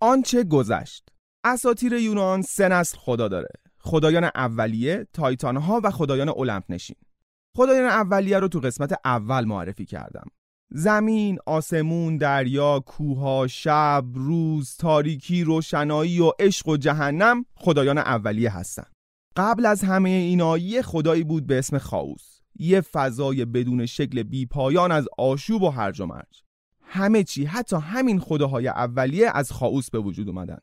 آنچه گذشت. اساتیر یونان سه نسل خدا داره. خدایان اولیه، تایتانها و خدایان المپ نشین. خدایان اولیه رو تو قسمت اول معرفی کردم. زمین، آسمون، دریا، کوها، شب، روز، تاریکی، روشنایی و عشق و جهنم خدایان اولیه هستن. قبل از همه اینا یه خدایی بود به اسم خاوس یه فضای بدون شکل بی پایان از آشوب و هرج و مرج. همه چی حتی همین خداهای اولیه از خاوس به وجود اومدن.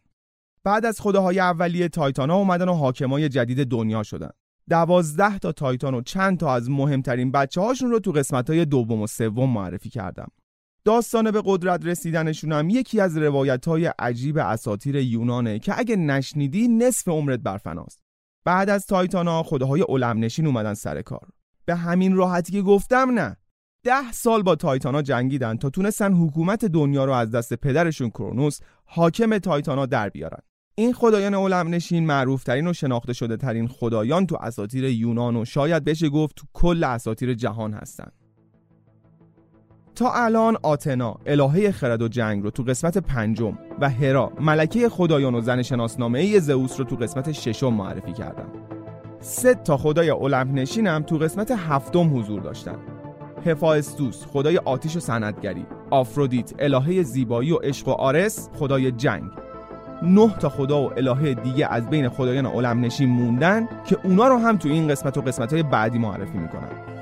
بعد از خداهای اولیه تایتانا اومدن و حاکمای جدید دنیا شدن. دوازده تا تایتان و چند تا از مهمترین بچه هاشون رو تو قسمت های دوم و سوم معرفی کردم. داستان به قدرت رسیدنشون هم یکی از روایت های عجیب اساتیر یونانه که اگه نشنیدی نصف عمرت برفناست بعد از تایتانا خداهای علم نشین اومدن سر کار. به همین راحتی که گفتم نه. ده سال با تایتانا جنگیدن تا تونستن حکومت دنیا رو از دست پدرشون کرونوس حاکم تایتانا در بیارن. این خدایان علم نشین معروف ترین و شناخته شده ترین خدایان تو اساطیر یونان و شاید بشه گفت تو کل اساطیر جهان هستن. تا الان آتنا الهه خرد و جنگ رو تو قسمت پنجم و هرا ملکه خدایان و زن شناسنامه زئوس رو تو قسمت ششم معرفی کردم سه تا خدای المپ نشینم تو قسمت هفتم حضور داشتن. هفاستوس خدای آتیش و سندگری آفرودیت الهه زیبایی و عشق و آرس خدای جنگ. نه تا خدا و الهه دیگه از بین خدایان علم نشین موندن که اونا رو هم تو این قسمت و قسمت های بعدی معرفی می‌کنن.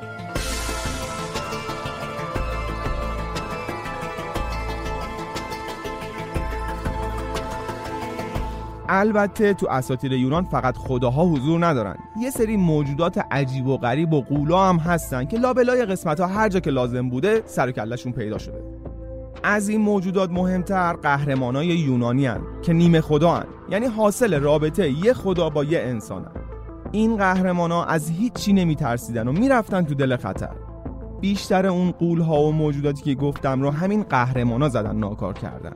البته تو اساطیر یونان فقط خداها حضور ندارن یه سری موجودات عجیب و غریب و قولا هم هستن که لابلای قسمت ها هر جا که لازم بوده سر کلشون پیدا شده از این موجودات مهمتر قهرمانای یونانی هن که نیمه خدا هن. یعنی حاصل رابطه یه خدا با یه انسان هن. این قهرمانا از هیچی نمی ترسیدن و می‌رفتن تو دل خطر بیشتر اون قول ها و موجوداتی که گفتم رو همین قهرمانا زدن ناکار کردن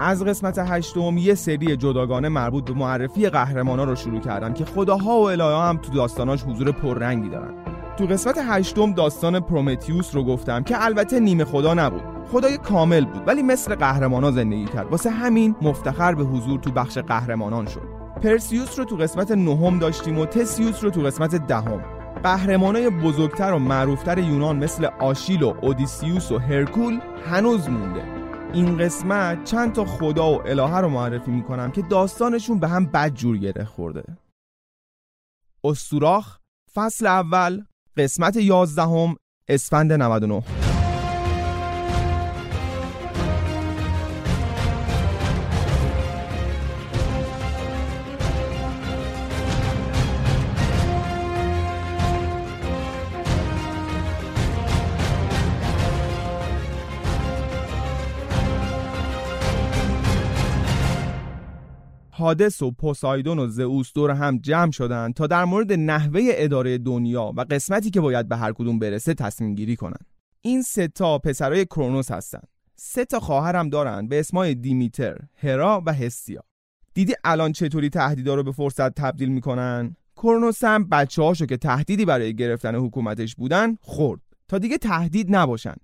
از قسمت هشتم یه سری جداگانه مربوط به معرفی قهرمانا رو شروع کردم که خداها و الهه هم تو داستاناش حضور پررنگی دارن. تو قسمت هشتم داستان پرومتیوس رو گفتم که البته نیمه خدا نبود. خدای کامل بود ولی مثل قهرمانا زندگی کرد. واسه همین مفتخر به حضور تو بخش قهرمانان شد. پرسیوس رو تو قسمت نهم داشتیم و تسیوس رو تو قسمت دهم. قهرمانای بزرگتر و معروفتر یونان مثل آشیل و اودیسیوس و هرکول هنوز مونده. این قسمت چند تا خدا و الهه رو معرفی می‌کنم که داستانشون به هم بد جور گره خورده. استوراخ فصل اول قسمت یازدهم اسفند 99 هادس و پوسایدون و زئوس دور هم جمع شدن تا در مورد نحوه اداره دنیا و قسمتی که باید به هر کدوم برسه تصمیم گیری کنن. این سه تا پسرای کرونوس هستن. سه تا خواهرم دارن به اسمای دیمیتر، هرا و هستیا. دیدی الان چطوری تهدیدا رو به فرصت تبدیل می‌کنن؟ کرونوس هم بچه هاشو که تهدیدی برای گرفتن حکومتش بودن خورد. تا دیگه تهدید نباشن.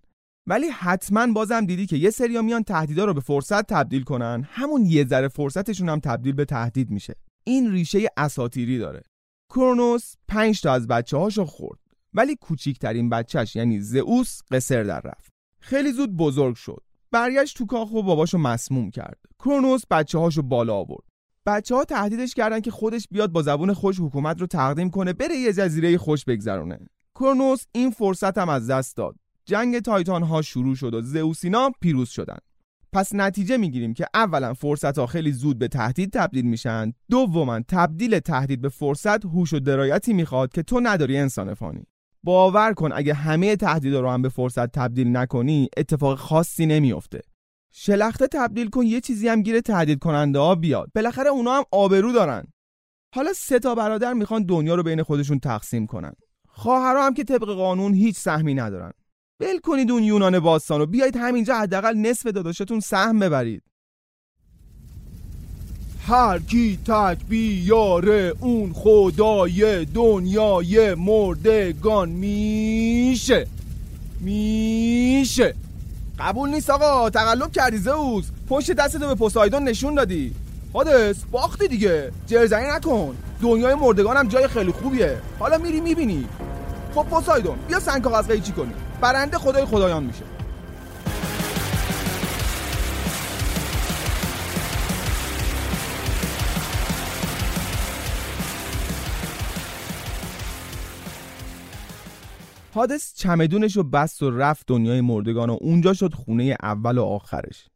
ولی حتما بازم دیدی که یه سریا میان تهدیدا رو به فرصت تبدیل کنن. همون یه ذره فرصتشون هم تبدیل به تهدید میشه. این ریشه اساتیری داره. کرونوس پنج تا از بچه هاشو خورد. ولی کوچیکترین بچهش یعنی زئوس قصر در رفت. خیلی زود بزرگ شد. برگشت تو کاخ و باباشو مسموم کرد. کرونوس بچه هاشو بالا آورد. بچه ها تهدیدش کردن که خودش بیاد با زبون خوش حکومت رو تقدیم کنه بره یه جزیره خوش بگذرونه. کرونوس این فرصت هم از دست داد. جنگ تایتان ها شروع شد و زئوسینا پیروز شدن پس نتیجه می‌گیریم که اولا فرصت ها خیلی زود به تهدید تبدیل میشن. دوما تبدیل تهدید به فرصت هوش و درایتی می‌خواد که تو نداری انسان فانی. باور کن اگه همه تهدیدا رو هم به فرصت تبدیل نکنی اتفاق خاصی نمیافته. شلخته تبدیل کن یه چیزی هم گیر تهدید کننده ها بیاد. بالاخره اونا هم آبرو دارن. حالا سه تا برادر می‌خوان دنیا رو بین خودشون تقسیم کنن. خواهرها هم که طبق قانون هیچ سهمی ندارن. ول کنید اون یونان باستان و بیایید همینجا حداقل نصف داداشتون سهم ببرید. هر کی تک بیاره اون خدای دنیای مردگان میشه. میشه. قبول نیست آقا. تقلب کردی زئوس. پشت دستتو به پوسایدون نشون دادی. حادث باختی دیگه. جرزنی نکن. دنیای مردگان هم جای خیلی خوبیه. حالا میری می‌بینی. خب پوسایدون بیا سنگ کاغذ چی کنی. برنده خدای خدایان میشه. حادث چمدونش رو بست و رفت دنیای مردگان و اونجا شد خونه اول و آخرش.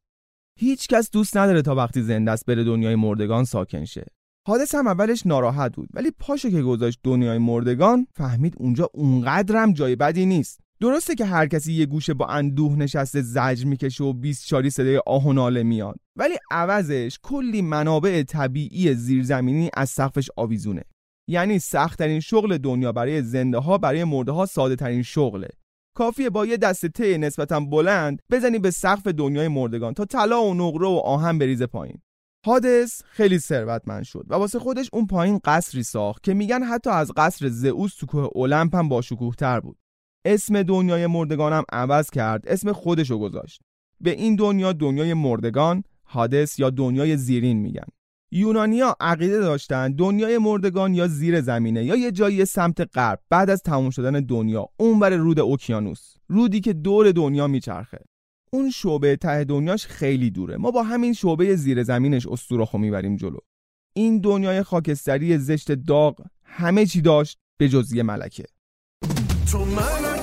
هیچ کس دوست نداره تا وقتی زنده است بره دنیای مردگان ساکن شه. حادث هم اولش ناراحت بود ولی پاشو که گذاشت دنیای مردگان فهمید اونجا اونقدرم جای بدی نیست. درسته که هر کسی یه گوشه با اندوه نشسته زجر می‌کشه و 20 چاری صدای آه و ناله میاد. ولی عوضش کلی منابع طبیعی زیرزمینی از سقفش آویزونه. یعنی سختترین شغل دنیا برای زنده ها برای مرده ها ساده ترین شغله. کافیه با یه دسته ته نسبتا بلند بزنی به سقف دنیای مردگان تا طلا و نقره و آهن بریزه پایین. هادس خیلی ثروتمند شد و واسه خودش اون پایین قصری ساخت که میگن حتی از قصر زئوس تو کوه المپ هم با تر بود. اسم دنیای مردگانم عوض کرد اسم خودشو گذاشت. به این دنیا دنیای مردگان هادس یا دنیای زیرین میگن. یونانیا عقیده داشتن دنیای مردگان یا زیر زمینه یا یه جایی سمت غرب بعد از تموم شدن دنیا اونور رود اقیانوس رودی که دور دنیا میچرخه. اون شعبه ته دنیاش خیلی دوره. ما با همین شعبه زیر زمینش استوراخو می‌بریم جلو. این دنیای خاکستری زشت داغ همه چی داشت به جز ملکه. تو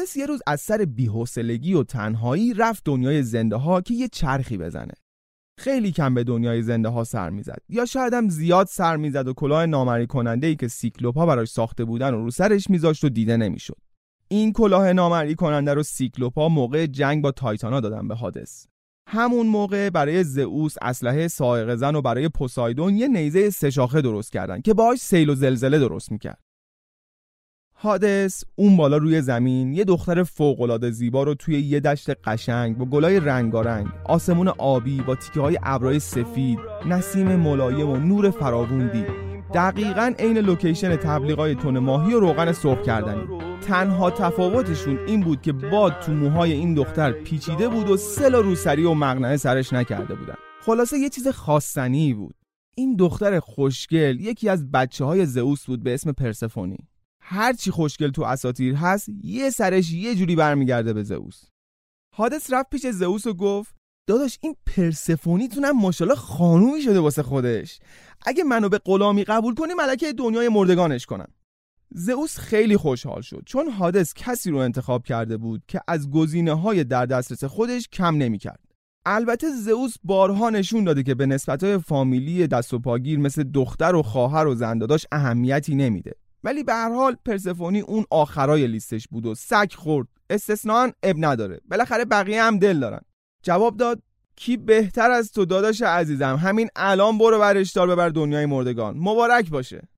حادث یه روز از سر و تنهایی رفت دنیای زنده ها که یه چرخی بزنه. خیلی کم به دنیای زنده ها سر می‌زد. یا شاید هم زیاد سر می‌زد و کلاه نامری کننده ای که سیکلوپا براش ساخته بودن و رو سرش میذاشت و دیده نمی‌شد. این کلاه نامری کننده رو سیکلوپا موقع جنگ با تایتانا دادن به حادث همون موقع برای زئوس اسلحه سائق زن و برای پوسایدون یه نیزه سه شاخه درست کردن که باهاش سیل و زلزله درست می‌کرد. هادس اون بالا روی زمین یه دختر فوقالعاده زیبا رو توی یه دشت قشنگ با گلای رنگارنگ آسمون آبی با تیکه های ابرای سفید نسیم ملایم و نور فراوون دید دقیقا عین لوکیشن تبلیغای تون ماهی و روغن سرخ کردنی. تنها تفاوتشون این بود که باد تو موهای این دختر پیچیده بود و سل و روسری و مغنعه سرش نکرده بودن. خلاصه یه چیز خواستنی بود. این دختر خوشگل یکی از بچه های زئوس بود به اسم پرسفونی. هر چی خوشگل تو اساتیر هست یه سرش یه جوری برمیگرده به زئوس. حادث رفت پیش زئوس و گفت داداش این پرسفونیتونم ماشاءالله خانومی شده واسه خودش. اگه منو به غلامی قبول کنی ملکه دنیای مردگانش کنم. زئوس خیلی خوشحال شد چون حادث کسی رو انتخاب کرده بود که از گزینه های در دسترس خودش کم نمی‌کرد. البته زئوس بارها نشون داده که به نسبت های فامیلی دست و پاگیر مثل دختر و خواهر و زنداداش اهمیتی نمیده. ولی به هر حال پرسفونی اون آخرای لیستش بود و سگ خورد. استثنان اب نداره. بالاخره بقیه هم دل دارن. جواب داد کی بهتر از تو داداش عزیزم؟ همین الان برو برش دار ببر دنیای مردگان. مبارک باشه.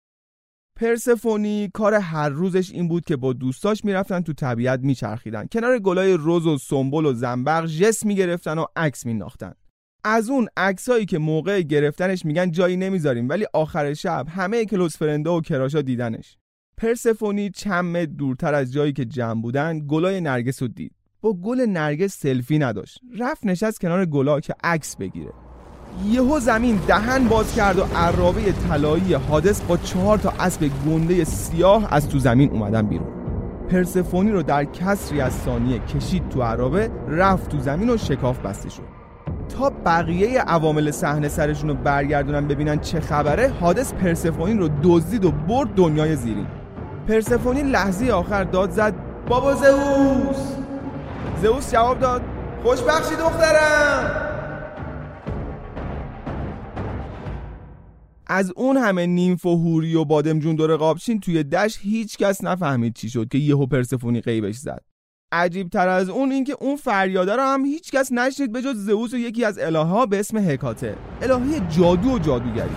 پرسفونی کار هر روزش این بود که با دوستاش می‌رفتن تو طبیعت میچرخیدن. کنار گلای روز و سنبل و زنبق جس می‌گرفتن و عکس میناختن از اون عکسایی که موقع گرفتنش میگن جایی نمی‌ذاریم ولی آخر شب همه کلوز فرنده و کراشا دیدنش. پرسفونی چند متر دورتر از جایی که جمع بودن گلای نرگس رو دید. با گل نرگس سلفی نداشت. رفت نشست کنار گلا که عکس بگیره. یهو زمین دهن باز کرد و عرابه طلایی حادث با چهار تا اسب گنده سیاه از تو زمین اومدن بیرون. پرسفونی رو در کسری از ثانیه کشید تو عرابه رفت تو زمین و شکاف بسته شد. تا بقیه عوامل صحنه سرشون رو برگردونن ببینن چه خبره حادث پرسفونین رو دزدید و برد دنیای زیرین. پرسفونین لحظه آخر داد زد بابا زئوس. زئوس جواب داد خوشبخشی دخترم. از اون همه نیمف و هوری و بادمجون دور قابچین توی دشت هیچ کس نفهمید چی شد که یهو پرسفونی غیبش زد. عجیب تر از اون اینکه اون فریاده رو هم هیچ کس نشنید به جز زئوس و یکی از الهه به اسم هکاته. الهه جادو و جادوگری.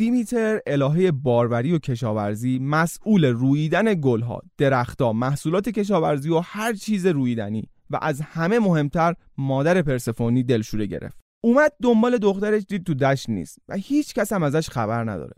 دیمیتر الهه باروری و کشاورزی مسئول رویدن گلها، درختها، محصولات کشاورزی و هر چیز رویدنی و از همه مهمتر مادر پرسفونی دلشوره گرفت. اومد دنبال دخترش دید تو دشت نیست و هیچ کس هم ازش خبر نداره.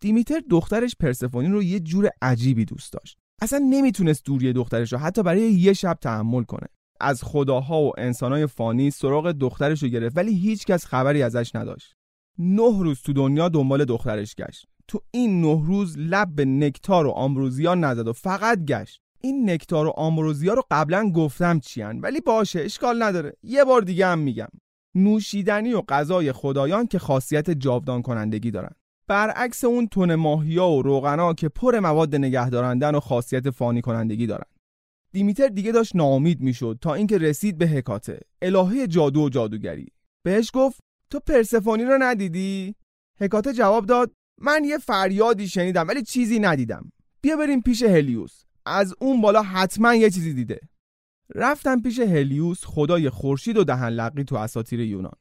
دیمیتر دخترش پرسفونی رو یه جور عجیبی دوست داشت. اصلا نمی‌تونست دوری دخترش رو حتی برای یه شب تحمل کنه. از خداها و انسانای فانی سراغ دخترش رو گرفت ولی هیچ کس خبری ازش نداشت. نه روز تو دنیا دنبال دخترش گشت. تو این نه روز لب به نکتار و آمروزیا نزد و فقط گشت. این نکتار و آمروزیا رو قبلا گفتم چیان ولی باشه اشکال نداره. یه بار دیگه هم میگم. نوشیدنی و غذای خدایان که خاصیت جاودان کنندگی دارن. برعکس اون تون ماهیا و روغنا که پر مواد نگهدارندن و خاصیت فانی کنندگی دارن. دیمیتر دیگه داشت ناامید می‌شد تا اینکه رسید به هکاته الهه جادو و جادوگری. بهش گفت تو پرسفونی رو ندیدی؟ هکاته جواب داد من یه فریادی شنیدم ولی چیزی ندیدم. بیا بریم پیش هلیوس. از اون بالا حتما یه چیزی دیده. رفتم پیش هلیوس خدای خورشید و دهن لقی تو اساطیر یونان.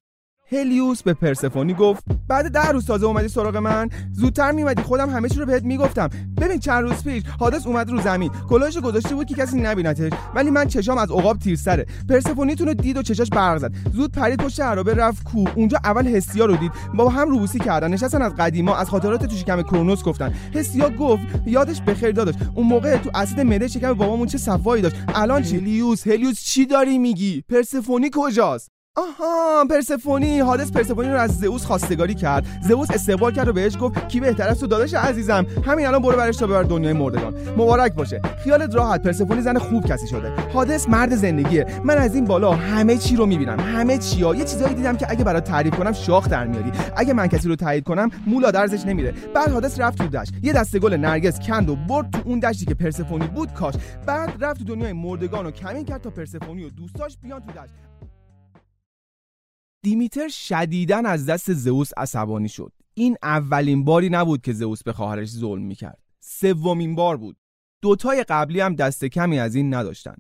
هلیوس به پرسفونی گفت بعد ده روز تازه اومدی سراغ من؟ زودتر میومدی خودم همه چی رو بهت می‌گفتم. ببین چند روز پیش حادث اومد رو زمین. کلاهش گذاشته بود که کسی نبینتش. ولی من چشام از عقاب تیرسره پرسفونیتون رو دید و چشاش برق زد. زود پرید پشت عرابه رفت کو. اونجا اول حسیا رو دید. با هم روبوسی کردن. نشستن از قدیما از خاطرات تو شکم کرونوس گفتن. حسیا گفت یادش بخیر داداش. اون موقع تو اسید معده شکم بابامون چه صفایی داشت. الان چی؟ هلیوس هلیوس چی داری میگی؟ پرسفونی کجاست؟ آها پرسفونی حادث پرسفونی رو از زئوس خواستگاری کرد. زئوس استقبال کرد و بهش گفت کی بهتر از تو داداش عزیزم. همین الان برو برش تا ببر دنیای مردگان. مبارک باشه. خیالت راحت. پرسفونی زن خوب کسی شده. حادث مرد زندگیه. من از این بالا همه چی رو می‌بینم. همه چی ها. یه چیزایی دیدم که اگه برات تعریف کنم شاخ در میاری. اگه من کسی رو تایید کنم مولا درزش نمیره. بعد حادث رفت تو دشت. یه دسته گل نرگس کند و برد تو اون دشتی که پرسفونی بود کاش. بعد رفت تو دنیای مردگان و کمین کرد تا پرسفونی و دوستاش بیان تو دشت. دیمیتر شدیدن از دست زئوس عصبانی شد. این اولین باری نبود که زئوس به خواهرش ظلم می‌کرد. سومین بار بود. دوتای قبلی هم دست کمی از این نداشتن.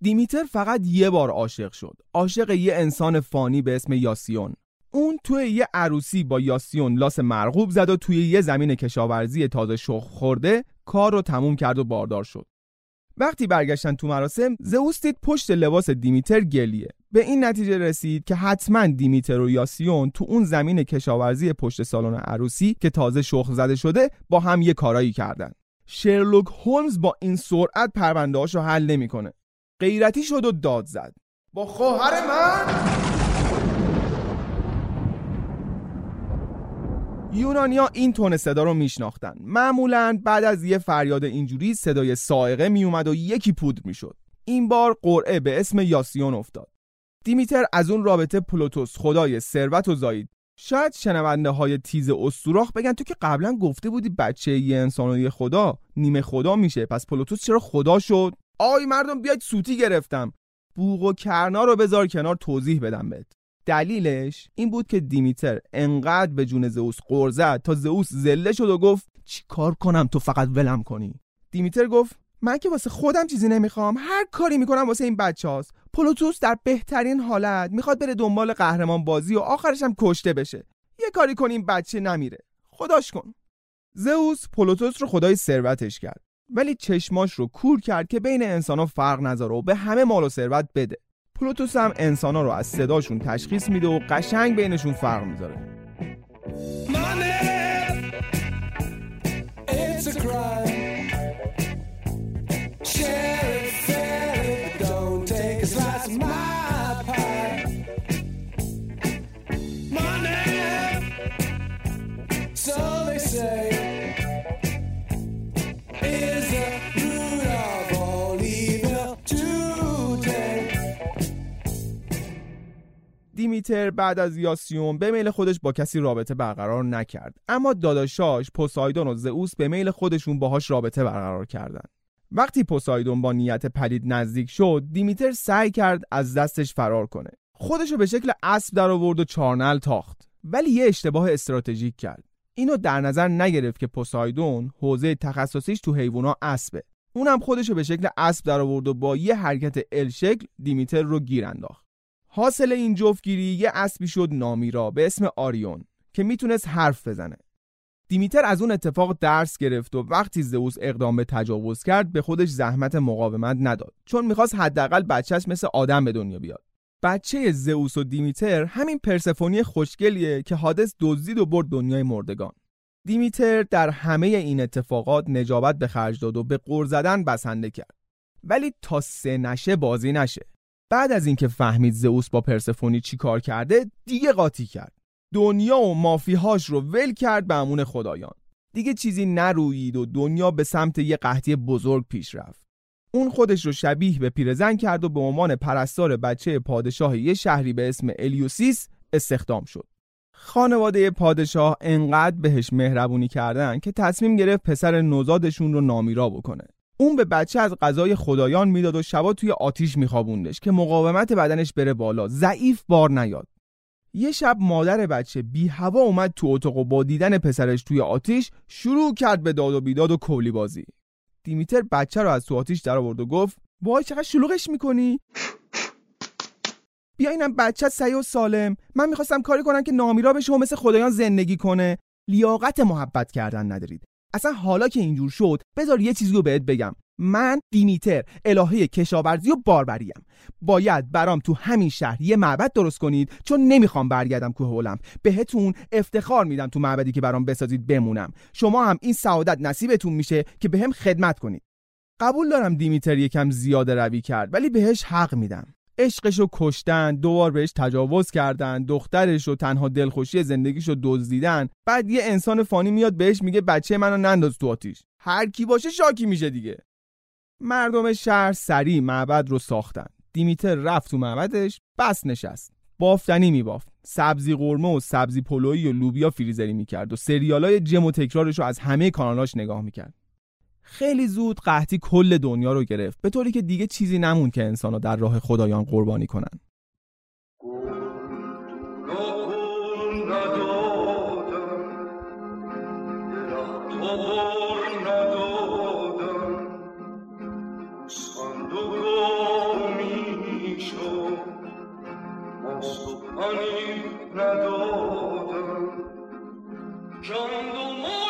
دیمیتر فقط یه بار عاشق شد. عاشق یه انسان فانی به اسم یاسیون. اون توی یه عروسی با یاسیون لاس مرغوب زد و توی یه زمین کشاورزی تازه شخ خورده کار رو تموم کرد و باردار شد. وقتی برگشتن تو مراسم زئوس دید پشت لباس دیمیتر گلیه. به این نتیجه رسید که حتما دیمیتر و یاسیون تو اون زمین کشاورزی پشت سالن عروسی که تازه شخ زده شده با هم یه کارایی کردن. شرلوک هولمز با این سرعت پروندهاشو حل نمی‌کنه. غیرتی شد و داد زد. با خواهر من؟ یونانیا این تون صدا رو میشناختن. معمولا بعد از یه فریاد اینجوری صدای سائقه میومد و یکی پودر می‌شد. این بار قرعه به اسم یاسیون افتاد. دیمیتر از اون رابطه پلوتوس خدای ثروت و زایید شاید شنونده های تیز استوراخ بگن تو که قبلا گفته بودی بچه یه انسان و یه خدا نیمه خدا میشه پس پلوتوس چرا خدا شد؟ آی مردم بیاید سوتی گرفتم. بوق و کرنا رو بذار کنار توضیح بدم بهت. دلیلش این بود که دیمیتر انقدر به جون زئوس قر زد تا زئوس زله شد و گفت چی کار کنم تو فقط ولم کنی؟ دیمیتر گفت من که واسه خودم چیزی نمی‌خوام. هر کاری می‌کنم واسه این بچه هاست پلوتوس در بهترین حالت می‌خواد بره دنبال قهرمان بازی و آخرش هم کشته بشه. یه کاری کنیم بچه نمیره. خداش کن. زئوس پلوتوس رو خدای ثروتش کرد. ولی چشماش رو کور کرد که بین انسانها فرق نذاره و به همه مال و ثروت بده. پلوتوس هم انسانا رو از صداشون تشخیص میده و قشنگ بینشون فرق می‌ذاره. It's a crime. دیمیتر بعد از یاسیون به میل خودش با کسی رابطه برقرار نکرد. اما داداشاش پوسایدون و زئوس به میل خودشون باهاش رابطه برقرار کردند وقتی پوسایدون با نیت پلید نزدیک شد دیمیتر سعی کرد از دستش فرار کنه. خودشو به شکل اسب در آورد و چارنل تاخت. ولی یه اشتباه استراتژیک کرد. اینو در نظر نگرفت که پوسایدون حوزه تخصصیش تو حیوونا اسبه. اونم خودشو به شکل اسب در آورد و با یه حرکت ال شکل دیمیتر رو گیر انداخت. حاصل این جفتگیری یه اسبی شد نامیرا به اسم آریون که می‌تونست حرف بزنه. دیمیتر از اون اتفاق درس گرفت و وقتی زئوس اقدام به تجاوز کرد به خودش زحمت مقاومت نداد. چون می‌خواست حداقل بچهش مثل آدم به دنیا بیاد. بچه زئوس و دیمیتر همین پرسفونی خوشگلیه که حادث دزدید و برد دنیای مردگان. دیمیتر در همه این اتفاقات نجابت به خرج داد و به قور زدن بسنده کرد. ولی تا سه نشه بازی نشه. بعد از اینکه فهمید زئوس با پرسفونی چی کار کرده دیگه قاطی کرد. دنیا و مافیهاش رو ول کرد به امون خدایان. دیگه چیزی نرویید و دنیا به سمت یه قحطی بزرگ پیش رفت. اون خودش رو شبیه به پیرزن کرد و به عنوان پرستار بچه پادشاه یه شهری به اسم الیوسیس استخدام شد. خانواده پادشاه انقدر بهش مهربونی کردن که تصمیم گرفت پسر نوزادشون رو نامیرا بکنه. اون به بچه از غذای خدایان می‌داد و شبا توی آتیش میخوابوندش که مقاومت بدنش بره بالا. ضعیف بار نیاد. یه شب مادر بچه بی هوا اومد تو اتاق و با دیدن پسرش توی آتیش شروع کرد به داد و بیداد و کولی بازی دیمیتر بچه رو از تو آتیش در آورد و گفت وای چقدر شلوغش می‌کنی. بیا اینم بچه سعی و سالم. من می‌خواستم کاری کنم که نامیرا بشه و مثل خدایان زندگی کنه. لیاقت محبت کردن ندارید. اصلا حالا که اینجور شد بذار یه چیزی رو بهت بگم. من دیمیتر الهه کشاورزی و باربریم باید برام تو همین شهر یه معبد درست کنید چون نمی‌خوام برگردم کوه المپ. بهتون افتخار میدم تو معبدی که برام بسازید بمونم. شما هم این سعادت نصیبتون میشه که بهم خدمت کنید. قبول دارم دیمیتر یکم زیاده روی کرد ولی بهش حق میدم. عشقش رو کشتن دوبار بهش تجاوز کردن دخترش رو تنها دلخوشی زندگیش رو دزدیدن بعد یه انسان فانی میاد بهش میگه بچه منو ننداز تو آتیش. هر کی باشه شاکی میشه دیگه. مردم شهر سریع معبد رو ساختن. دیمیتر رفت تو معبدش بس نشست. بافتنی میبافت. سبزی قرمه و سبزی پلویی و لوبیا فریزری می‌کرد و سریالای جم و تکرارش رو از همه کانالاش نگاه می‌کرد. خیلی زود قحطی کل دنیا رو گرفت به طوری که دیگه چیزی نمون که انسانو در راه خدایان قربانی کنن. oni radodem. Rządu moim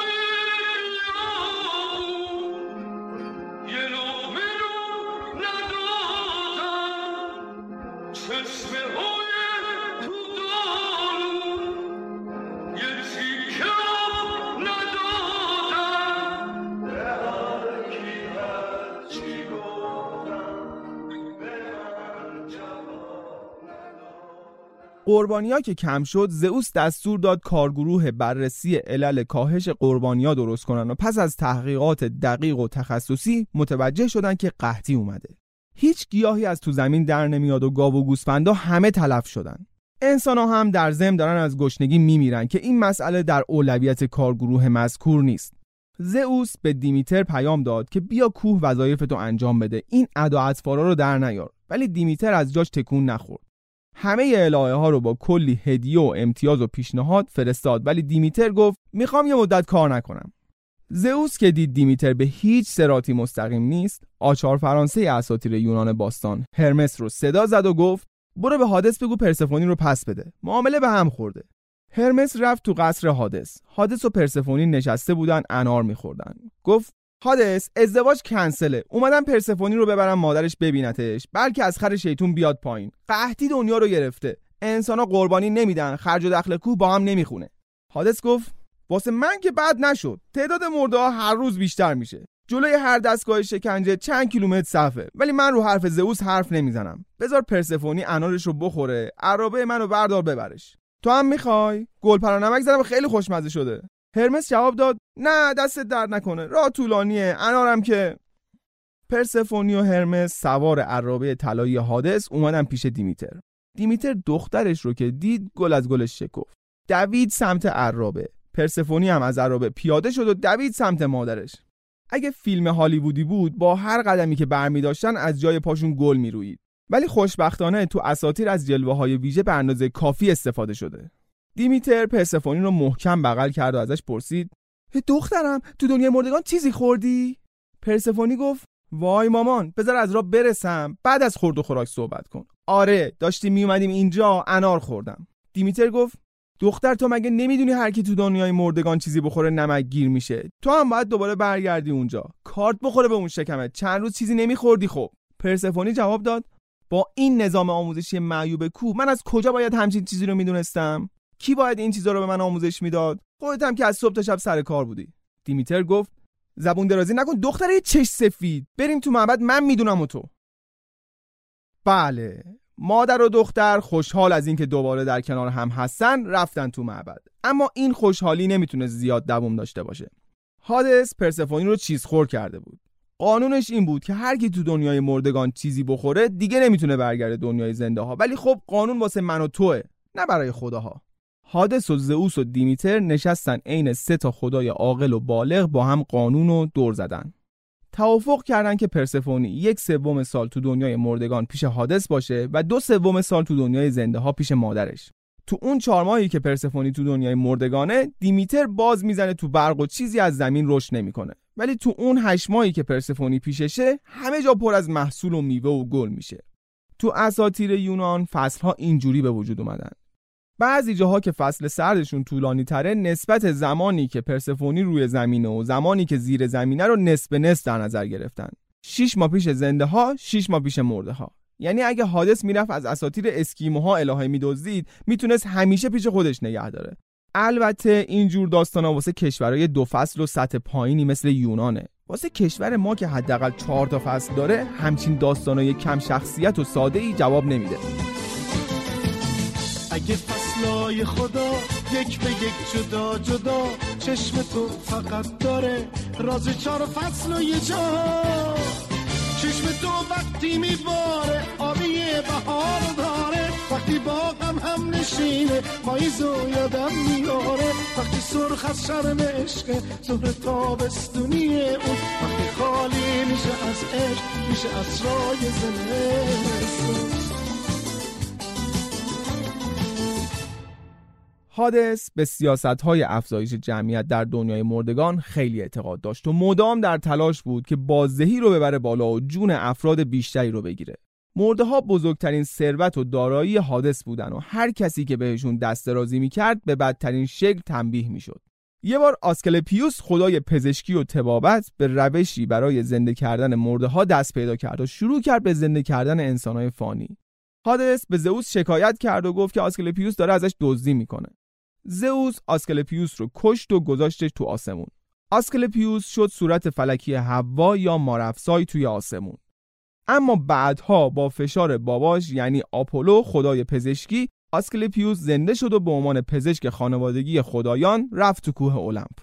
قربانیا که کم شد زئوس دستور داد کارگروه بررسی علل کاهش قربانیا درست کنن و پس از تحقیقات دقیق و تخصصی متوجه شدن که قحطی اومده. هیچ گیاهی از تو زمین در نمیاد و گاو و گوسفندا همه تلف شدن. انسان ها هم در زم دارن از گشنگی میمیرن که این مسئله در اولویت کارگروه مذکور نیست. زئوس به دیمیتر پیام داد که بیا کوه وظایفتو انجام بده این ادا رو در نیار. ولی دیمیتر از جاش تکون نخورد. همه الهه ها رو با کلی هدیه و امتیاز و پیشنهاد فرستاد ولی دیمیتر گفت می‌خوام یه مدت کار نکنم. زئوس که دید دیمیتر به هیچ سراتی مستقیم نیست آچار فرانسه اساطیر یونان باستان هرمس رو صدا زد و گفت برو به حادث بگو پرسفونی رو پس بده. معامله به هم خورده. هرمس رفت تو قصر حادث. حادث و پرسفونی نشسته بودن انار میخوردن. گفت حادث ازدواج کنسله. اومدم پرسفونی رو ببرم مادرش ببینتش. بلکه از خر شیطون بیاد پایین. قحطی دنیا رو گرفته. انسانا قربانی نمیدن. خرج و دخل کوه با هم نمی‌خونه. حادث گفت واسه من که بد نشد. تعداد مرده هر روز بیشتر میشه. جلوی هر دستگاه شکنجه چند کیلومتر صفه. ولی من رو حرف زئوس حرف نمی‌زنم. بذار پرسفونی انارش رو بخوره. عرابه منو بردار ببرش. تو هم می‌خوای؟ گل نمک زدم. خیلی خوشمزه شده. هرمس جواب داد نه دست درد نکنه. راه طولانیه. انارم که پرسفونی و هرمس سوار عرابه طلایی حادث اومدن پیش دیمیتر. دیمیتر دخترش رو که دید گل از گلش شکفت. دوید سمت عرابه. پرسفونی هم از عرابه پیاده شد و دوید سمت مادرش. اگه فیلم هالیوودی بود با هر قدمی که برمی داشتن از جای پاشون گل می‌روید ولی خوشبختانه تو اساتیر از جلوه های ویژه به اندازه کافی استفاده شده. دیمیتر پرسفونی رو محکم بغل کرد و ازش پرسید دخترم تو دنیای مردگان چیزی خوردی؟ پرسفونی گفت وای مامان بذار از را برسم. بعد از خورد و خوراک صحبت کن. آره داشتیم میومدیم اینجا انار خوردم. دیمیتر گفت دختر تو مگه نمی‌دونی هر کی تو دنیای مردگان چیزی بخوره نمک گیر میشه؟ تو هم باید دوباره برگردی اونجا. کارت بخوره به اون شکمت. چند روز چیزی نمیخوردی خب. پرسفونی جواب داد با این نظام آموزشی معیوب کو من از کجا باید همچین چیزی رو می‌دونستم؟ کی باید این چیزا رو به من آموزش می‌داد؟ خودت هم که از صبح تا شب سر کار بودی. دیمیتر گفت زبون درازی نکن دختره چش سفید. بریم تو معبد من می‌دونم و تو. بله مادر و دختر خوشحال از اینکه دوباره در کنار هم هستن رفتن تو معبد. اما این خوشحالی نمی‌تونه زیاد دوام داشته باشه. هادس پرسفونی رو چیز خور کرده بود. قانونش این بود که هر کی تو دنیای مردگان چیزی بخوره دیگه نمی‌تونه برگرده دنیای زنده ها ولی خب قانون واسه من و توه نه برای خداها. هادس و زئوس و دیمیتر نشستن عین سه تا خدای عاقل و بالغ با هم قانون و دور زدن. توافق کردن که پرسفونی یک سوم سال تو دنیای مردگان پیش هادس باشه و دو سوم سال تو دنیای زنده ها پیش مادرش. تو اون چهار ماهی که پرسفونی تو دنیای مردگانه دیمیتر باز می‌زنه تو برق و چیزی از زمین رشد نمی‌کنه. ولی تو اون هشت ماهی که پرسفونی پیششه همه جا پر از محصول و میوه و گل میشه. تو اساطیر یونان فصلها اینجوری به وجود اومدن. بعضی جاها که فصل سردشون طولانی تره نسبت زمانی که پرسفونی روی زمینه و زمانی که زیر زمینه رو نسب نصف در نظر گرفتن. 6 ماه پیش زنده ها 6 ماه پیش مرده ها. یعنی اگه حادث می‌رفت از اساطیر اسکیموها الهه میدزدید می‌تونست همیشه پیش خودش نگه داره. البته اینجور داستانا واسه کشورهای دو فصل و سطح پایینی مثل یونانه. واسه کشور ما که حداقل چهار تا فصل داره همچین داستانای کم شخصیت و ساده ای جواب نمیده. فصلای خدا یک به یک جدا جدا. چشم تو فقط داره راز چهار فصل و یه جا. چشم تو وقتی میباره آبی بهار داره. وقتی با هم نشینه پاییزو یادم میاره. وقتی سرخ از شرم عشق زهر تابستونی اون. وقتی خالی میشه از عشق میشه از رای زمستون. هادس به سیاست های افزایش جمعیت در دنیای مردگان خیلی اعتقاد داشت و مدام در تلاش بود که بازدهی رو ببره بالا و جون افراد بیشتری رو بگیره. مرده ها بزرگترین ثروت و دارایی حادث بودن و هر کسی که بهشون دست درازی می‌کرد به بدترین شکل تنبیه می‌شد. یه بار آسکلپیوس خدای پزشکی و تبابت به روشی برای زنده کردن مرده ها دست پیدا کرد و شروع کرد به زنده کردن انسانهای فانی. هادس به زئوس شکایت کرد و گفت که آسکلپیوس داره ازش دزدی می‌کنه. زئوس آسکلپیوس رو کشت و گذاشتش تو آسمون. آسکلپیوس شد صورت فلکی هوا یا مارفسای توی آسمون. اما بعدها با فشار باباش یعنی آپولو خدای پزشکی آسکلپیوس زنده شد و به عنوان پزشک خانوادگی خدایان رفت تو کوه المپ.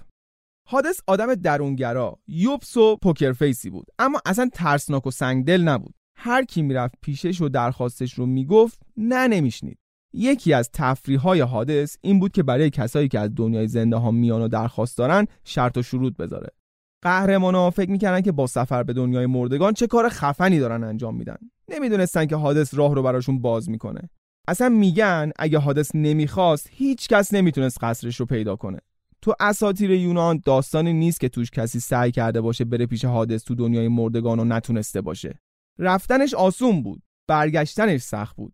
حادث آدم درونگرا، یوبس و پوکرفیسی بود اما اصلا ترسناک و سنگدل نبود. هر کی می‌رفت پیشش و درخواستش رو می‌گفت نه نمیشنید. یکی از تفریح های حادث این بود که برای کسایی که از دنیای زنده ها میان و درخواست دارن شرط و شروط بذاره. ها فکر می‌کردن که با سفر به دنیای مردگان چه کار خفنی دارن انجام میدن. نمی‌دونستن که حادث راه رو براشون باز می‌کنه. اصلا میگن اگه حادث نمی‌خواست هیچ کس نمی‌تونست قصرش رو پیدا کنه. تو اساطیر یونان داستانی نیست که توش کسی سعی کرده باشه بره پیش حادث تو دنیای مردگان و نتونسته باشه. رفتنش آسون بود. برگشتنش سخت بود.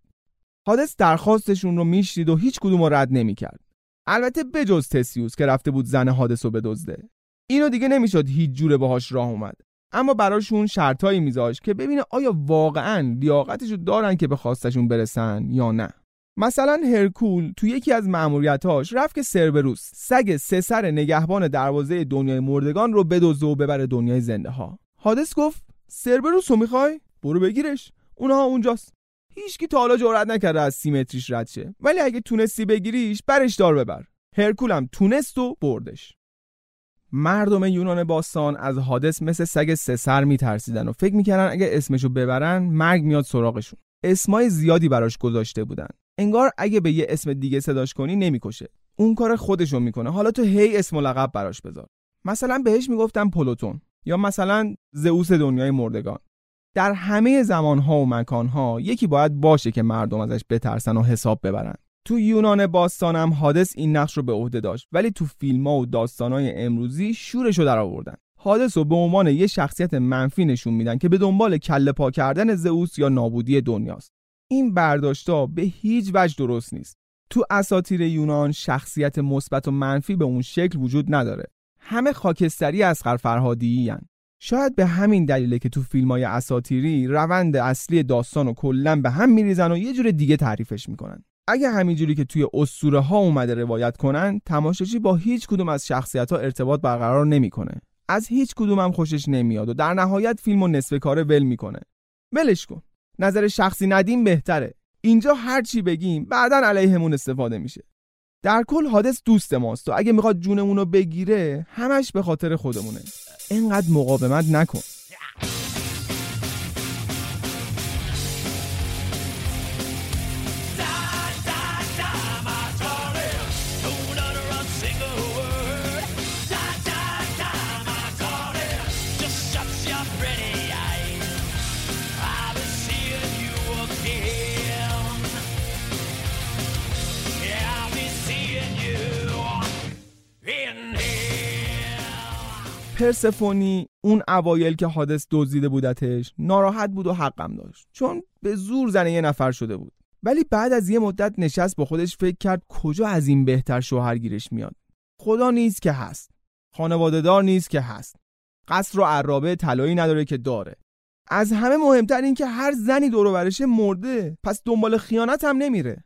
حادث درخواستشون رو میشنید و هیچ کدوم رو رد نمی‌کرد. البته بجز تسیوس که رفته بود زن حادث رو بدزده. اینو دیگه نمی‌شد هیچ جوره باهاش راه اومد. اما براشون شرطایی میذاشت که ببینه آیا واقعا لیاقتشو دارن که به خواستشون برسن یا نه. مثلا هرکول تو یکی از مأموریتاش رفت که سربروس سگ سه سر نگهبان دروازه دنیای مردگان رو بدزده و ببره دنیای زنده ها حادث گفت سربروس رو می‌خوای؟ برو بگیرش. اونها اونجاست. هیچکی تا حالا جرئت نکرده از سیمتریش رد شه. ولی اگه تونستی بگیریش برش دار ببر. هرکولم تونست و بردش. مردم یونان باستان از حادث مثل سگ سه سر میترسیدن و فکر می‌کردن اگه اسمشو ببرن مرگ میاد سراغشون. اسمای زیادی براش گذاشته بودن. انگار اگه به یه اسم دیگه صداش کنی نمی‌کشه. اون کار خودشو می‌کنه. حالا تو هی اسم و لقب براش بذار. مثلا بهش می‌گفتن پلوتون یا مثلا زئوس دنیای مردگان. در همه زمانها و مکانها یکی باید باشه که مردم ازش بترسن و حساب ببرن. تو یونان باستانم حادث این نقش رو به عهده داشت ولی تو فیلم ها و داستانهای امروزی شورش رو در آوردن. حادث رو به عنوان یه شخصیت منفی نشون میدن که به دنبال کله پا کردن زئوس یا نابودی دنیاست. این برداشتا به هیچ وجه درست نیست. تو اساطیر یونان شخصیت مثبت و منفی به اون شکل وجود نداره. همه خاکستری از فرهادی هن. شاید به همین دلیله که تو فیلم های اساتیری روند اصلی داستان و کلا به هم میریزن و یه جور دیگه تعریفش می‌کنن. اگه همینجوری که توی اسطوره ها اومده روایت کنن تماشاچی با هیچ کدوم از شخصیت ها ارتباط برقرار نمی‌کنه. از هیچ کدوم هم خوشش نمیاد و در نهایت فیلم و نصف کاره ول می‌کنه. ولش کن. نظر شخصی ندیم بهتره. اینجا هر چی بگیم بعدا علیهمون استفاده میشه. در کل حادث دوست ماست و اگه می‌خواد جونمون رو بگیره همش به خاطر خودمونه. اینقدر مقاومت نکن. پرسفونی اون اوایل که حادث دزدیده بودتش ناراحت بود و حقم داشت. چون به زور زنه یه نفر شده بود. ولی بعد از یه مدت نشست با خودش فکر کرد کجا از این بهتر شوهرگیرش میاد. خدا نیست که هست. خانواده دار نیست که هست. قصر و عرابه طلایی نداره که داره. از همه مهمتر این که هر زنی دور برشه مرده پس دنبال خیانت هم نمیره.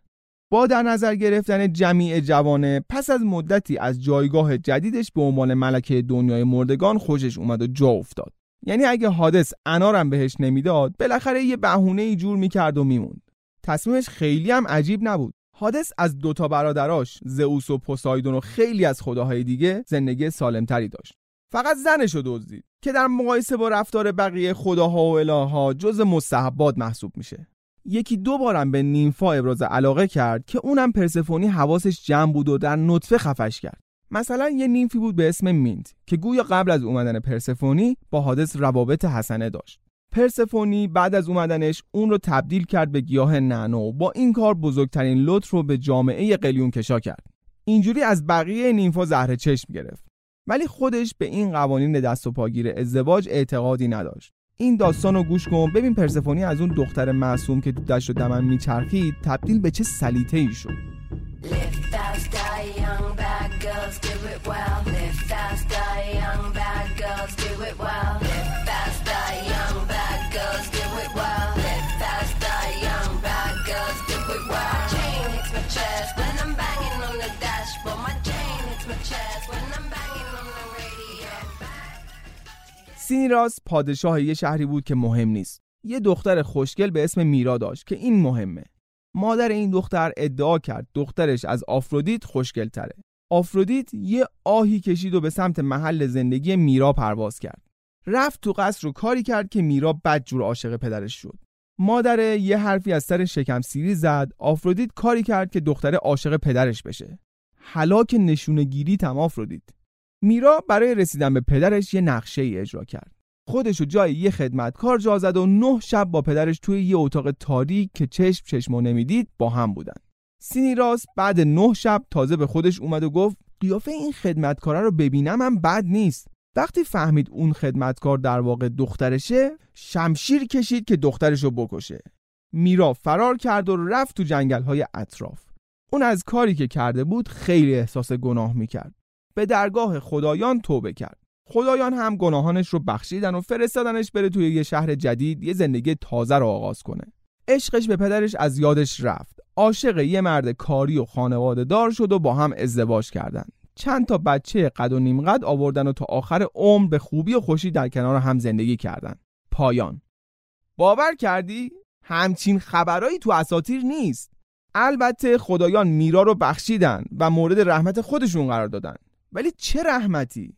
با در نظر گرفتن جمیع جوانه پس از مدتی از جایگاه جدیدش به عنوان ملکه دنیای مردگان خوشش اومد و جا افتاد. یعنی اگه حادث انارم بهش نمی‌داد بالاخره یه بهونه ای جور می‌کرد و میموند. تصمیمش خیلی هم عجیب نبود. حادث از دوتا برادراش زئوس و پوسایدون و خیلی از خداهای دیگه زندگی سالمتری داشت. فقط زنش رو دزدید که در مقایسه با رفتار بقیه خداها و الهها جز مستحبات محسوب میشه. یکی دو بارم به نیمفا ابراز علاقه کرد که اونم پرسفونی حواسش جمع بود و در نطفه خفش کرد. مثلا یه نیمفی بود به اسم مینت که گویا قبل از اومدن پرسفونی با حادث روابط حسنه داشت. پرسفونی بعد از اومدنش اون رو تبدیل کرد به گیاه و با این کار بزرگترین لطف رو به جامعه قلیون کشا کرد. اینجوری از بقیه نیمفا زهر چشم گرفت. ولی خودش به این قوانین دست و پاگیر ازدواج اعتقادی نداشت. این داستان رو گوش کن. ببین پرسفونی از اون دختر معصوم که تو دشت و دمن میچرخید تبدیل به چه سلیته ای شد سینیراس پادشاه یه شهری بود که مهم نیست. یه دختر خوشگل به اسم میرا داشت که این مهمه. مادر این دختر ادعا کرد دخترش از آفرودیت خوشگل تره آفرودیت یه آهی کشید و به سمت محل زندگی میرا پرواز کرد. رفت تو قصر رو کاری کرد که میرا بدجور عاشق پدرش شد. مادر یه حرفی از سر شکم سیری زد. آفرودیت کاری کرد که دختر عاشق پدرش بشه. حلاک نشونگیری تم آفرودیت. میرا برای رسیدن به پدرش یه نقشه ای اجرا کرد. خودشو جای یه خدمتکار جا زد و نه شب با پدرش توی یه اتاق تاریک که چشم چشمو نمی‌دید با هم بودن. سینیراس بعد نه شب تازه به خودش اومد و گفت قیافه این خدمتکاره رو ببینم هم بد نیست. وقتی فهمید اون خدمتکار در واقع دخترشه شمشیر کشید که دخترش رو بکشه. میرا فرار کرد و رفت تو جنگل های اطراف. اون از کاری که کرده بود خیلی احساس گناه می‌کرد. به درگاه خدایان توبه کرد. خدایان هم گناهانش رو بخشیدن و فرستادنش بره توی یه شهر جدید یه زندگی تازه رو آغاز کنه. عشقش به پدرش از یادش رفت. عاشق یه مرد کاری و خانواده دار شد و با هم ازدواج کردن. چند تا بچه قد و نیم قد آوردن و تا آخر عمر به خوبی و خوشی در کنار هم زندگی کردن. پایان. باور کردی؟ همچین خبرایی تو اساتیر نیست. البته خدایان میرا رو بخشیدن و مورد رحمت خودشون قرار دادن. ولی چه رحمتی؟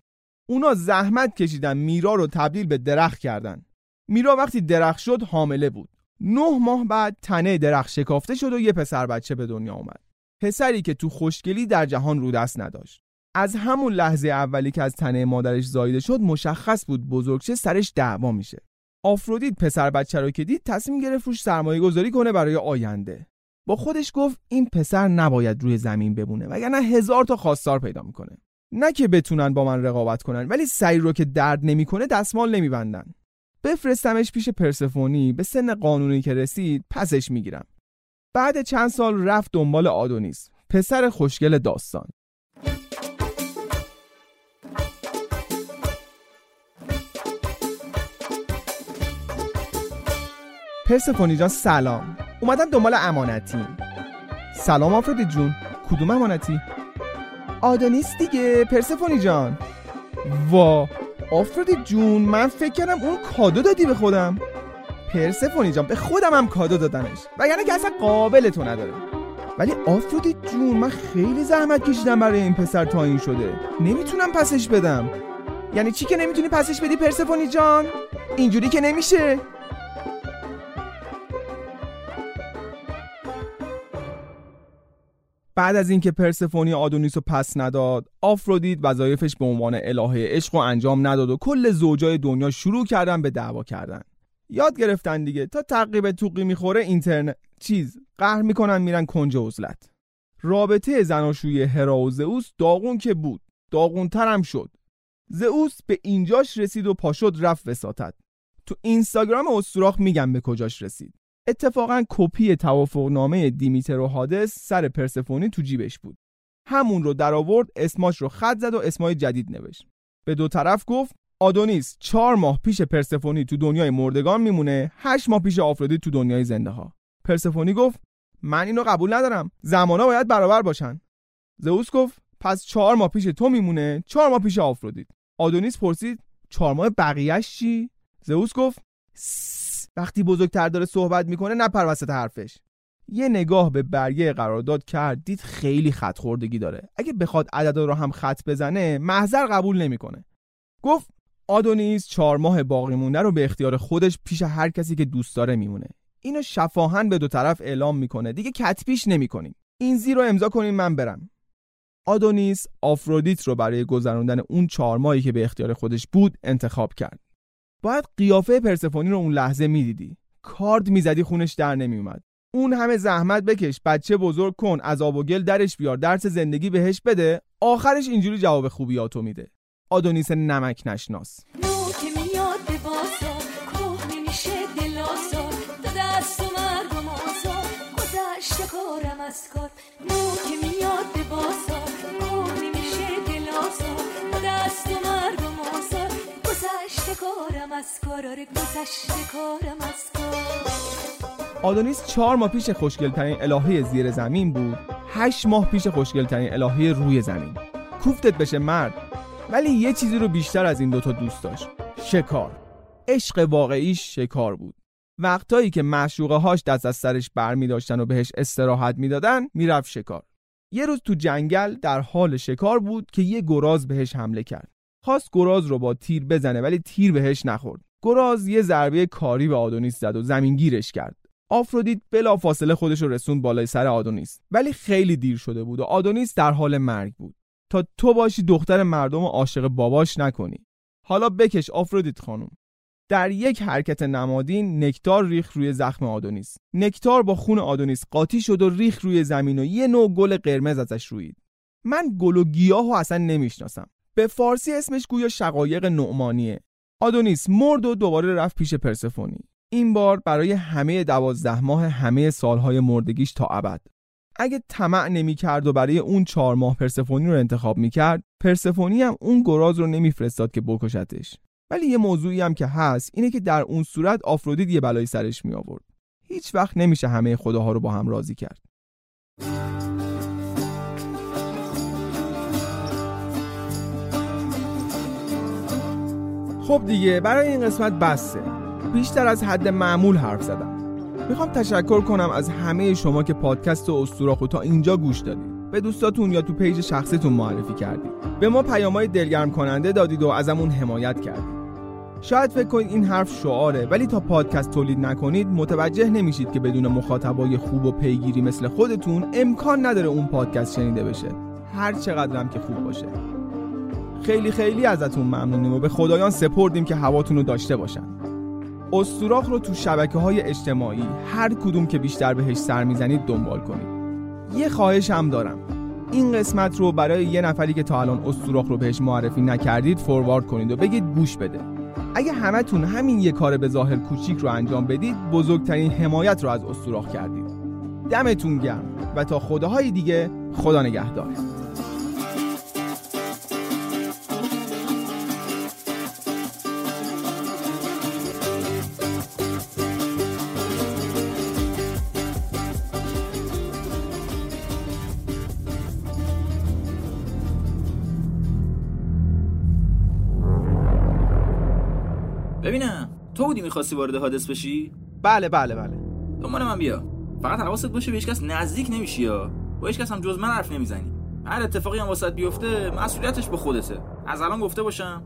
اونا زحمت کشیدن میرا رو تبدیل به درخت کردن. میرا وقتی درخت شد حامله بود. نه ماه بعد تنه درخت شکافته شد و یه پسر بچه به دنیا اومد. پسری که تو خوشگلی در جهان رو دست نداشت. از همون لحظه اولی که از تنه مادرش زایده شد مشخص بود بزرگشه سرش دعوا میشه. آفرودیت پسر بچه رو که دید تصمیم گرفت روش سرمایه گذاری کنه برای آینده. با خودش گفت این پسر نباید روی زمین بمونه وگرنه هزار تا خواستار پیدا می‌کنه. نه که بتونن با من رقابت کنن ولی سعی رو که درد نمی‌کنه دستمال نمیبندن. بفرستمش پیش پرسفونی به سن قانونی که رسید پسش می‌گیرم. بعد چند سال رفت دنبال آدونیس پسر خوشگل داستان. پرسفونی جان سلام. اومدم دنبال امانتی. سلام آفرودی جون. کدوم امانتی؟ آدونیس دیگه پرسفونی جان. وا آفرودی جون من فکر کردم اون کادو دادی به خودم. پرسفونی جان به خودم هم کادو دادنش و یعنی که اصلا قابل تو نداره. ولی آفرودی جون من خیلی زحمت کشیدم برای این پسر تا این شده. نمی‌تونم پسش بدم. یعنی چی که نمی‌تونی پسش بدی پرسفونی جان؟ اینجوری که نمیشه. بعد از اینکه پرسفونی آدونیس رو پس نداد آفرودیت وظایفش به عنوان الهه عشق و انجام نداد و کل زوجای دنیا شروع کردن به دعوا کردن. یاد گرفتن دیگه تا تعقیب توقی می‌خوره اینترنت چیز قهر می‌کنن میرن کنج عزلت. رابطه زناشویی هرا و زئوس داغون که بود داغونتر هم شد. زئوس به اینجاش رسید و پاشد رفت وساطت. تو اینستاگرام استوراخ میگم به کجاش رسید. اتفاقا کپی توافقنامه دیمیتر و هادس سر پرسفونی تو جیبش بود. همون رو در آورد اسماش رو خط زد و اسمای جدید نوشت. به دو طرف گفت آدونیس چهار ماه پیش پرسفونی تو دنیای مردگان میمونه هشت ماه پیش آفرودی تو دنیای زنده ها پرسفونی گفت من اینو قبول ندارم زمانا باید برابر باشن. زئوس گفت پس چهار ماه پیش تو میمونه چهار ماه پیش آفرودیت آدونیس پرسید چهار ماه بقیهش چی؟ زئوس گفت وقتی بزرگتر داره صحبت می‌کنه نپر وسط حرفش. یه نگاه به برگه قرارداد کرد دید خیلی خط خوردگی داره. اگه بخواد عددا رو هم خط بزنه محضر قبول نمی‌کنه. گفت آدونیس چهار ماه باقی مونده رو به اختیار خودش پیش هر کسی که دوست داره میمونه. اینو شفاهن به دو طرف اعلام می‌کنه. دیگه کتبیش نمی‌کنیم. این زیر رو امضا کنیم من برم. آدونیس آفرودیت رو برای گذراندن اون چهار ماهی که به اختیار خودش بود انتخاب کرد. باید قیافه پرسفونی رو اون لحظه می‌دیدی. کارد می‌زدی خونش در نمیومد اون همه زحمت بکش بچه بزرگ کن از آب و گل درش بیار درس زندگی بهش بده آخرش اینجوری جواب خوبیاتو میده. آدونیس نمک نشناس. نو که میاد آدونیس چهار ماه پیش خوشگلترین الهه زیر زمین بود. هشت ماه پیش خوشگلترین الهه روی زمین. کوفتت بشه مرد. ولی یه چیزی رو بیشتر از این دوتا دوست داشت. شکار. عشق واقعیش شکار بود. وقتایی که معشوقه هاش دست از سرش بر می داشتن و بهش استراحت می‌دادن می‌رفت شکار. یه روز تو جنگل در حال شکار بود که یه گراز بهش حمله کرد. خواست گراز رو با تیر بزنه ولی تیر بهش نخورد. گراز یه ضربه کاری به آدونیس زد و زمین گیرش کرد. آفرودیت بلا فاصله خودش رو رسوند بالای سر آدونیس ولی خیلی دیر شده بود و آدونیس در حال مرگ بود. تا تو باشی دختر مردم و عاشق باباش نکنی. حالا بکش آفرودیت خانم. در یک حرکت نمادین نکتار ریخ روی زخم آدونیس. نکتار با خون آدونیس قاطی شد و ریخ روی زمین و یه نوع گل قرمز ازش روید. من گل و گیاه و اصلا نمی‌شناسم. به فارسی اسمش گویا شقایق نعمانیه. آدونیس مرد و دوباره رفت پیش پرسفونی این بار برای همه دوازده ماه همه سالهای مردگیش تا ابد. اگه طمع نمی‌کرد و برای اون چهار ماه پرسفونی رو انتخاب می‌کرد پرسفونی هم اون گراز رو نمیفرستاد که بکشتش. ولی یه موضوعی هم که هست اینه که در اون صورت آفرودیت یه بلایی سرش می آورد هیچ وقت نمیشه همه خداها رو با هم راضی کرد. خب دیگه برای این قسمت بسته بیشتر از حد معمول حرف زدم. می‌خوام تشکر کنم از همه شما که پادکست و استوراخو تا اینجا گوش دادید. به دوستاتون یا تو پیج شخصیتون معرفی کردید. به ما پیامهای دلگرم کننده دادید و ازمون حمایت کردید. شاید فکر کنید این حرف شعاره ولی تا پادکست تولید نکنید متوجه نمیشید که بدون مخاطبای خوب و پیگیری مثل خودتون امکان نداره اون پادکست شنیده بشه. هر چقدرم که خوب باشه. خیلی خیلی ازتون ممنونیم و به خدایان سپردیم که هواتون رو داشته باشن. استوراخ رو تو شبکه های اجتماعی هر کدوم که بیشتر بهش سر می‌زنید دنبال کنید. یه خواهش هم دارم. این قسمت رو برای یه نفری که تا الان استوراخ رو بهش معرفی نکردید فوروارد کنید و بگید گوش بده. اگه همتون همین یه کار به ظاهر کوچیک رو انجام بدید بزرگترین حمایت رو از استوراخ کردید. دمتون گرم و تا خداهای دیگه خدا نگهدار. می‌خواستی وارد حادث بشی؟ بله بله بله. دنبال من بیا. فقط حواست باشه به هیچکس نزدیک نمیشی یا. با هیچکس هم جز من حرف نمی‌زنی. هر اتفاقی هم واسط بیفته مسئولیتش به خودته. از الان گفته باشم.